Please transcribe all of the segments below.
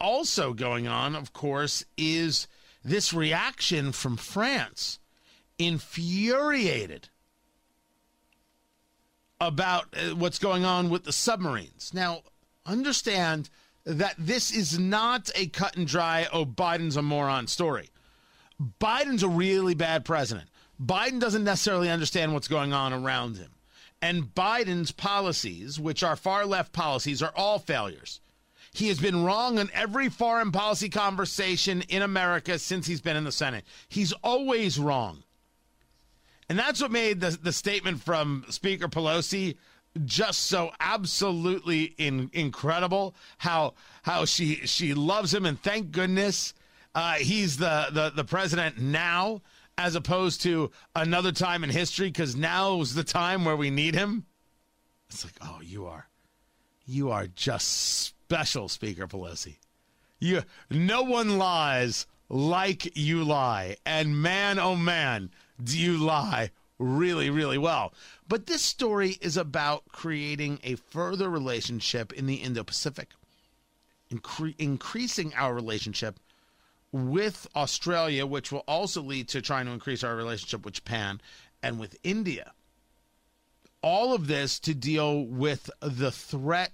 also going on, of course, is this reaction from France, infuriated about uh, what's going on with the submarines. Now, understand that this is not a cut and dry, oh, Biden's a moron story. Biden's a really bad president. Biden doesn't necessarily understand what's going on around him. And Biden's policies, which are far left policies, are all failures. He has been wrong on every foreign policy conversation in America since he's been in the Senate. He's always wrong. And that's what made the, the statement from Speaker Pelosi just so absolutely in, incredible. How how she she loves him, and thank goodness uh, he's the, the the president now, as opposed to another time in history. Because now is the time where we need him. It's like, oh, you are, you are just special, Speaker Pelosi. You, no one lies like you lie, and man, oh man, do you lie really, really well. But this story is about creating a further relationship in the Indo Pacific, Incre- increasing our relationship with Australia, which will also lead to trying to increase our relationship with Japan and with India. All of this to deal with the threat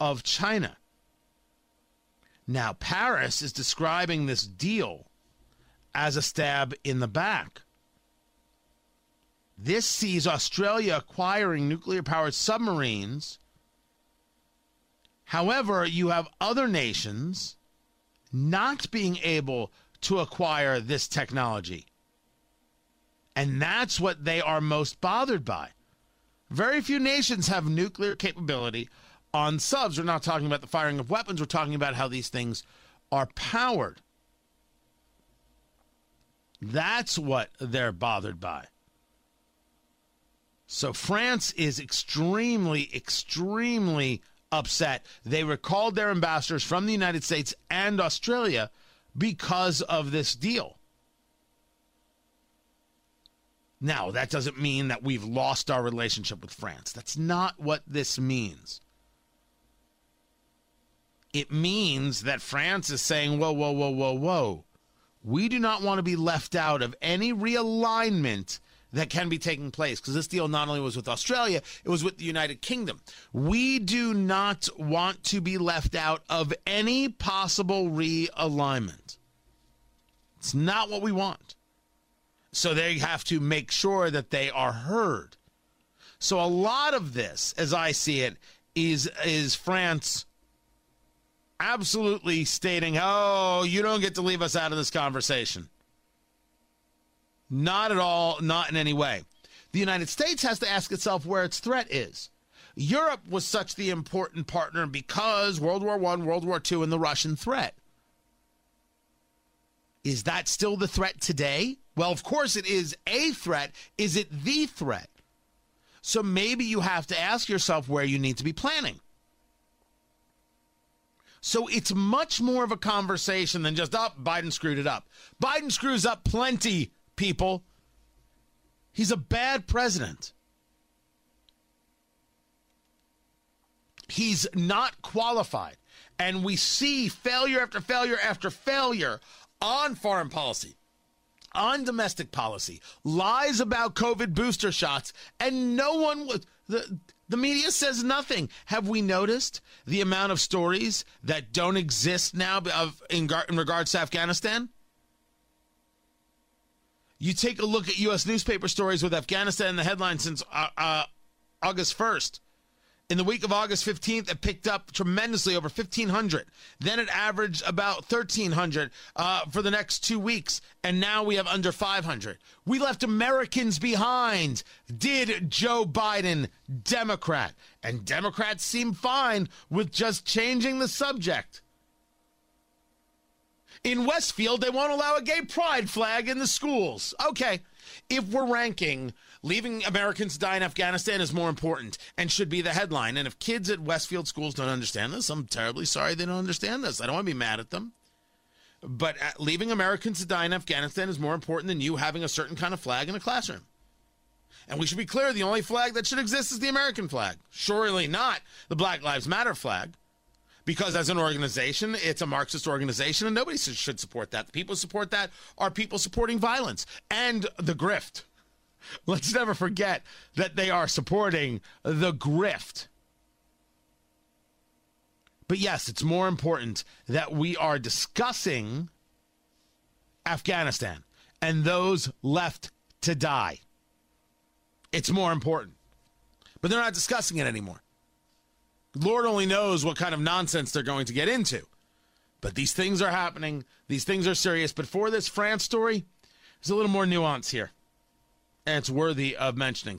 of China. Now, Paris is describing this deal as a stab in the back. This sees Australia acquiring nuclear powered submarines. However, you have other nations not being able to acquire this technology. And that's what they are most bothered by. Very few nations have nuclear capability on subs. We're not talking about the firing of weapons, we're talking about how these things are powered. That's what they're bothered by. So France is extremely, extremely upset. They recalled their ambassadors from the United States and Australia because of this deal. Now, that doesn't mean that we've lost our relationship with France. That's not what this means. It means that France is saying, whoa, whoa, whoa, whoa, whoa. We do not want to be left out of any realignment that can be taking place because this deal not only was with Australia, it was with the United Kingdom. We do not want to be left out of any possible realignment. It's not what we want. So they have to make sure that they are heard. So a lot of this, as I see it, is is France absolutely stating, "Oh, you don't get to leave us out of this conversation." Not at all, not in any way. The United States has to ask itself where its threat is. Europe was such the important partner because World War I, World War II, and the Russian threat. Is that still the threat today? Well, of course it is a threat. Is it the threat? So maybe you have to ask yourself where you need to be planning. So it's much more of a conversation than just, oh, Biden screwed it up. Biden screws up plenty people. He's a bad president. He's not qualified. And we see failure after failure after failure on foreign policy, on domestic policy, lies about COVID booster shots, and no one would. The, the media says nothing. Have we noticed the amount of stories that don't exist now of, in, in regards to Afghanistan? You take a look at U.S. newspaper stories with Afghanistan in the headline since uh, uh, August 1st. In the week of August 15th, it picked up tremendously over 1,500. Then it averaged about 1,300 uh, for the next two weeks. And now we have under 500. We left Americans behind. Did Joe Biden, Democrat. And Democrats seem fine with just changing the subject. In Westfield, they won't allow a gay pride flag in the schools. Okay, if we're ranking leaving Americans to die in Afghanistan is more important and should be the headline. And if kids at Westfield schools don't understand this, I'm terribly sorry they don't understand this. I don't want to be mad at them. But uh, leaving Americans to die in Afghanistan is more important than you having a certain kind of flag in a classroom. And we should be clear the only flag that should exist is the American flag. Surely not the Black Lives Matter flag because as an organization, it's a Marxist organization and nobody should support that. The people support that are people supporting violence and the grift. Let's never forget that they are supporting the grift. But yes, it's more important that we are discussing Afghanistan and those left to die. It's more important. But they're not discussing it anymore. Lord only knows what kind of nonsense they're going to get into. But these things are happening. These things are serious. But for this France story, there's a little more nuance here. And it's worthy of mentioning.